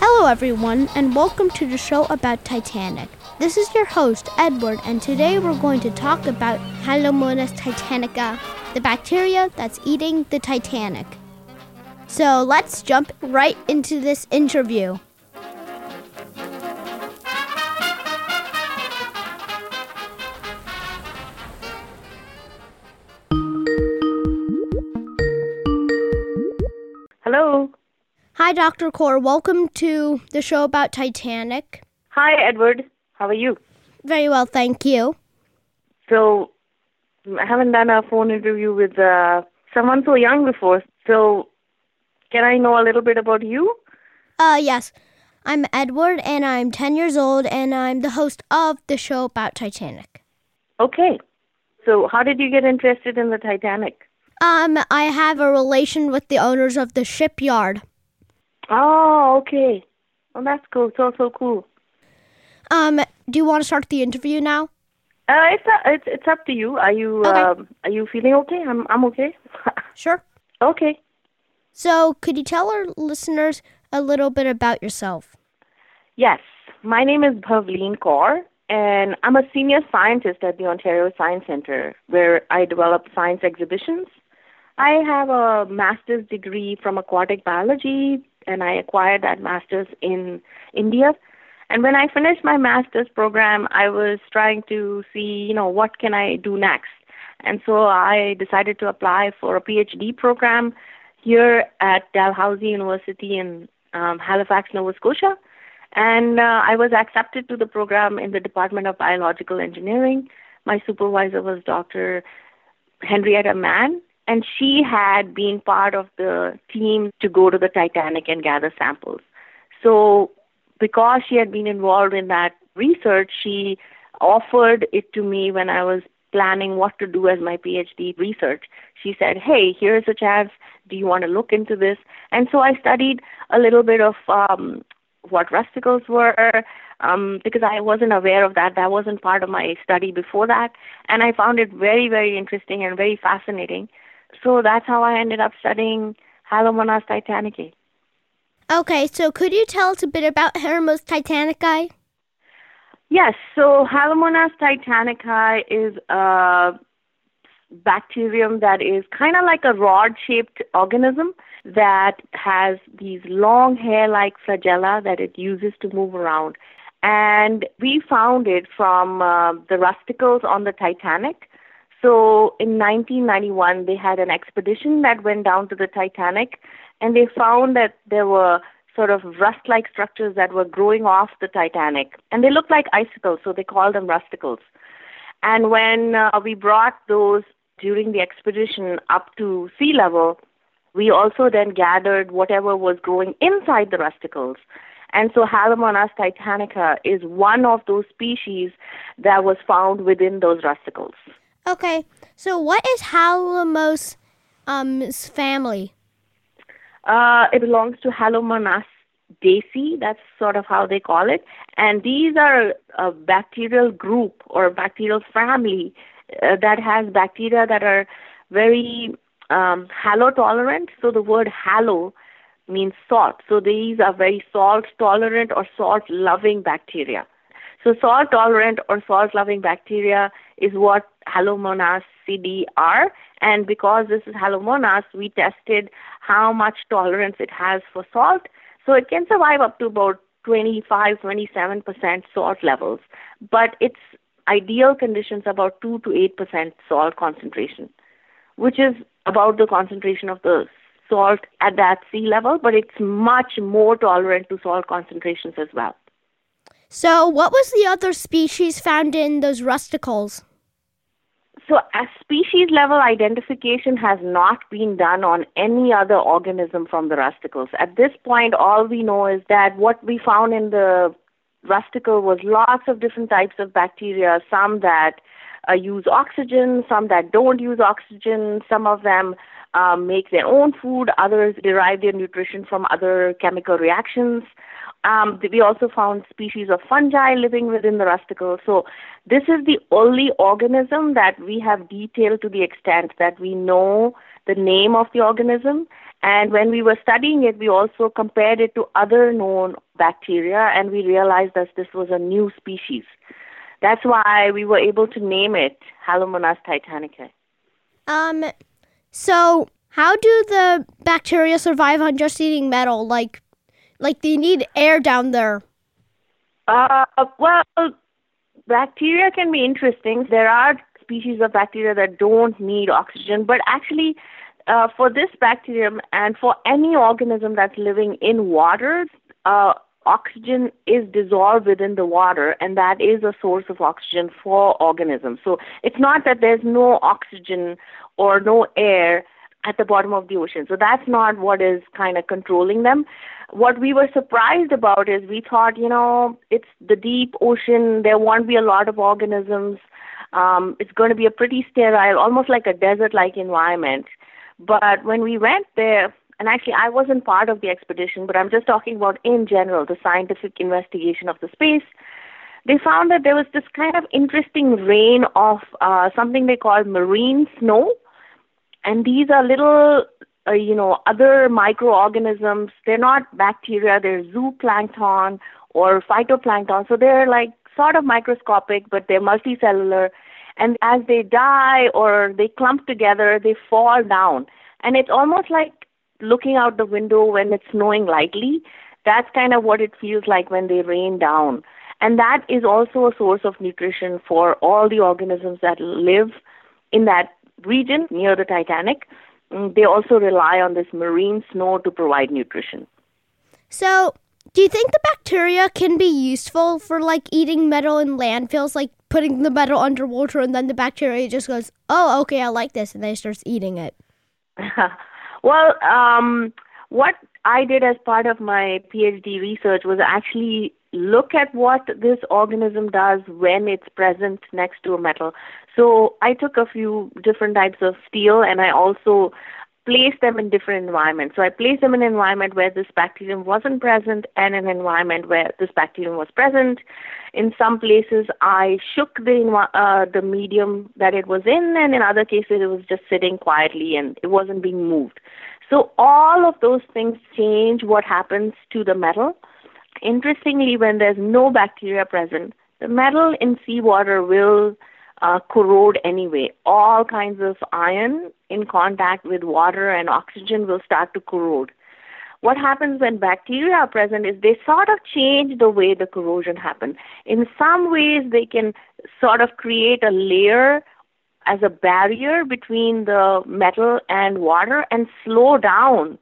Hello, everyone, and welcome to the show about Titanic. This is your host, Edward, and today we're going to talk about Halomonas titanica, the bacteria that's eating the Titanic. So let's jump right into this interview. Hi, Dr. Kaur. Welcome to the show about Titanic. Hi, Edward. How are you? Very well, thank you. So, I haven't done a phone interview with uh, someone so young before. So, can I know a little bit about you? Uh, yes. I'm Edward, and I'm 10 years old, and I'm the host of the show about Titanic. Okay. So, how did you get interested in the Titanic? Um, I have a relation with the owners of the shipyard. Oh, okay. Well, that's cool. So, so cool. Um, do you want to start the interview now? Uh, it's uh, it's it's up to you. Are you Okay. um, are you feeling okay? I'm I'm okay. Sure. okay. So, could you tell our listeners a little bit about yourself? Yes, my name is Bhavleen Kaur, and I'm a senior scientist at the Ontario Science Centre, where I develop science exhibitions. I have a master's degree from aquatic biology, and I acquired that master's in India. And when I finished my master's program, I was trying to see, you know, what can I do next. And so I decided to apply for a PhD program here at Dalhousie University in um, Halifax, Nova Scotia. And uh, I was accepted to the program in the Department of Biological Engineering. My supervisor was Dr. Henrietta Mann, and she had been part of the team to go to the Titanic and gather samples. So, because she had been involved in that research, she offered it to me when I was planning what to do as my PhD research. She said, Hey, here's a chance. Do you want to look into this? And so I studied a little bit of um, what rusticles were um, because I wasn't aware of that. That wasn't part of my study before that. And I found it very, very interesting and very fascinating. So that's how I ended up studying Halomonas titanicae. Okay, so could you tell us a bit about Hermos titanicae? Yes, so Halomonas titanicae is a bacterium that is kind of like a rod shaped organism that has these long hair like flagella that it uses to move around. And we found it from uh, the rusticles on the Titanic. So in 1991, they had an expedition that went down to the Titanic, and they found that there were sort of rust-like structures that were growing off the Titanic, and they looked like icicles, so they called them rusticles. And when uh, we brought those during the expedition up to sea level, we also then gathered whatever was growing inside the rusticles. And so Halomonas titanicae is one of those species that was found within those rusticles. Okay, so what is Halamos um, family? Uh, it belongs to Halomonas daci. That's sort of how they call it. And these are a bacterial group or bacterial family uh, that has bacteria that are very um, halotolerant. So the word halo means salt. So these are very salt tolerant or salt loving bacteria. So salt tolerant or salt loving bacteria is what Halomonas CD are. And because this is Halomonas, we tested how much tolerance it has for salt. So it can survive up to about 25, 27% salt levels. But its ideal conditions about 2 to 8% salt concentration, which is about the concentration of the salt at that sea level, but it's much more tolerant to salt concentrations as well. So, what was the other species found in those rusticles? So, a species level identification has not been done on any other organism from the rusticles. At this point, all we know is that what we found in the rusticle was lots of different types of bacteria, some that uh, use oxygen, some that don't use oxygen, some of them um, make their own food, others derive their nutrition from other chemical reactions. Um, we also found species of fungi living within the rusticle. So, this is the only organism that we have detailed to the extent that we know the name of the organism And when we were studying it, we also compared it to other known bacteria, and we realized that this was a new species. That's why we were able to name it Halomonas titanicae. Um, so how do the bacteria survive on just eating metal? Like, like they need air down there. Uh, well, bacteria can be interesting. There are species of bacteria that don't need oxygen, but actually, uh, for this bacterium and for any organism that's living in water, uh, oxygen is dissolved within the water, and that is a source of oxygen for organisms. So it's not that there's no oxygen or no air at the bottom of the ocean. So that's not what is kind of controlling them. What we were surprised about is we thought, you know, it's the deep ocean, there won't be a lot of organisms. Um, it's going to be a pretty sterile, almost like a desert like environment. But when we went there, and actually I wasn't part of the expedition, but I'm just talking about in general the scientific investigation of the space. They found that there was this kind of interesting rain of uh, something they call marine snow, and these are little, uh, you know, other microorganisms. They're not bacteria; they're zooplankton or phytoplankton. So they're like sort of microscopic, but they're multicellular. And as they die or they clump together, they fall down. And it's almost like looking out the window when it's snowing lightly, that's kind of what it feels like when they rain down. And that is also a source of nutrition for all the organisms that live in that region near the Titanic. Mm, they also rely on this marine snow to provide nutrition. So, do you think the bacteria can be useful for like eating metal in landfills, like putting the metal underwater and then the bacteria just goes, oh, okay, I like this, and then it starts eating it? Well, um, what I did as part of my PhD research was actually look at what this organism does when it's present next to a metal. So I took a few different types of steel and I also placed them in different environments. So I placed them in an environment where this bacterium wasn't present and an environment where this bacterium was present. In some places, I shook the uh, the medium that it was in, and in other cases, it was just sitting quietly and it wasn't being moved. So all of those things change what happens to the metal. Interestingly, when there's no bacteria present, the metal in seawater will uh, corrode anyway. All kinds of iron in contact with water and oxygen will start to corrode. What happens when bacteria are present is they sort of change the way the corrosion happens. In some ways, they can sort of create a layer as a barrier between the metal and water and slow down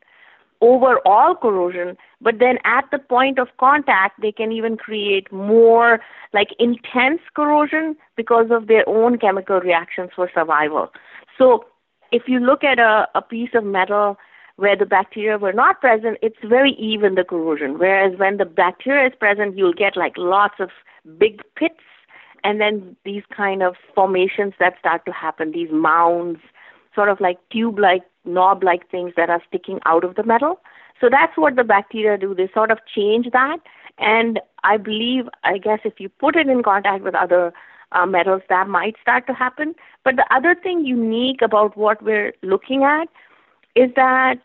overall corrosion, but then at the point of contact, they can even create more like intense corrosion because of their own chemical reactions for survival. So if you look at a, a piece of metal where the bacteria were not present, it's very even the corrosion. Whereas when the bacteria is present, you'll get like lots of big pits and then these kind of formations that start to happen, these mounds, sort of like tube like knob like things that are sticking out of the metal. So that's what the bacteria do. They sort of change that. And I believe, I guess, if you put it in contact with other uh, metals, that might start to happen. But the other thing unique about what we're looking at is that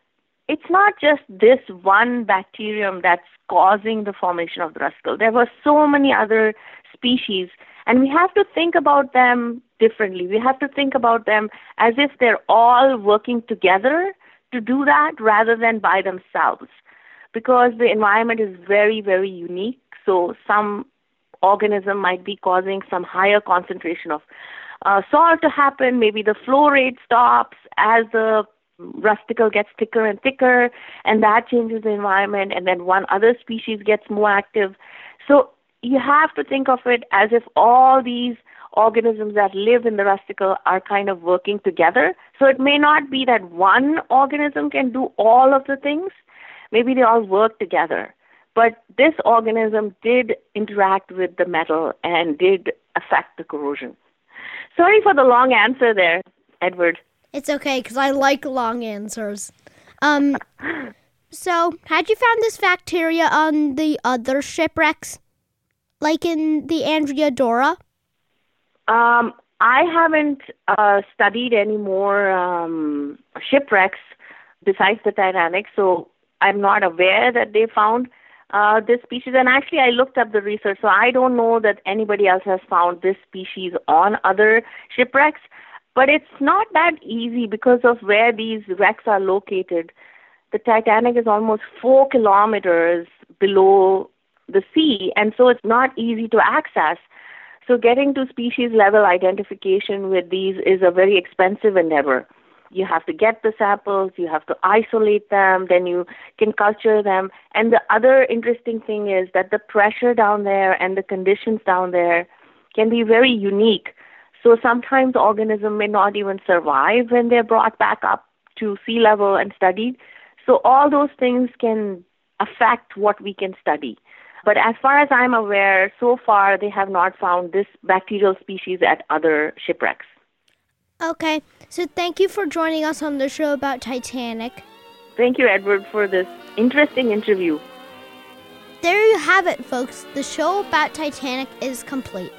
it's not just this one bacterium that's causing the formation of the rust There were so many other species, and we have to think about them differently. We have to think about them as if they're all working together to do that rather than by themselves because the environment is very, very unique. So some organism might be causing some higher concentration of uh, salt to happen. Maybe the flow rate stops as the rusticle gets thicker and thicker, and that changes the environment. And then one other species gets more active. So you have to think of it as if all these organisms that live in the rusticle are kind of working together. So it may not be that one organism can do all of the things, maybe they all work together. But this organism did interact with the metal and did affect the corrosion. Sorry for the long answer there, Edward. It's okay because I like long answers. Um, so, had you found this bacteria on the other shipwrecks, like in the Andrea Doria? Um, I haven't uh, studied any more um, shipwrecks. besides the Titanic. So I'm not aware that they found uh, this species. And actually, I looked up the research, so I don't know that anybody else has found this species on other shipwrecks. But it's not that easy because of where these wrecks are located. The Titanic is almost four kilometers below the sea, and so it's not easy to access. So, getting to species level identification with these is a very expensive endeavor. You have to get the samples, you have to isolate them, then you can culture them. And the other interesting thing is that the pressure down there and the conditions down there can be very unique. So sometimes organisms may not even survive when they're brought back up to sea level and studied. So all those things can affect what we can study. But as far as I'm aware, so far they have not found this bacterial species at other shipwrecks. Okay, so thank you for joining us on the show about Titanic. Thank you, Edward, for this interesting interview. There you have it, folks. The show about Titanic is complete.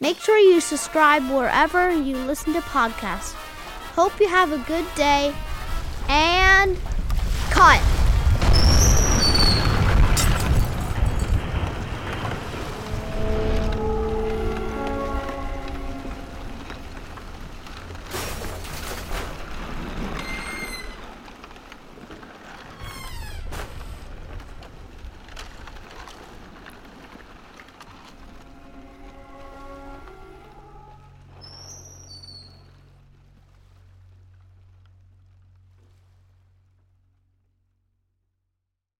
Make sure you subscribe wherever you listen to podcasts. Hope you have a good day and cut.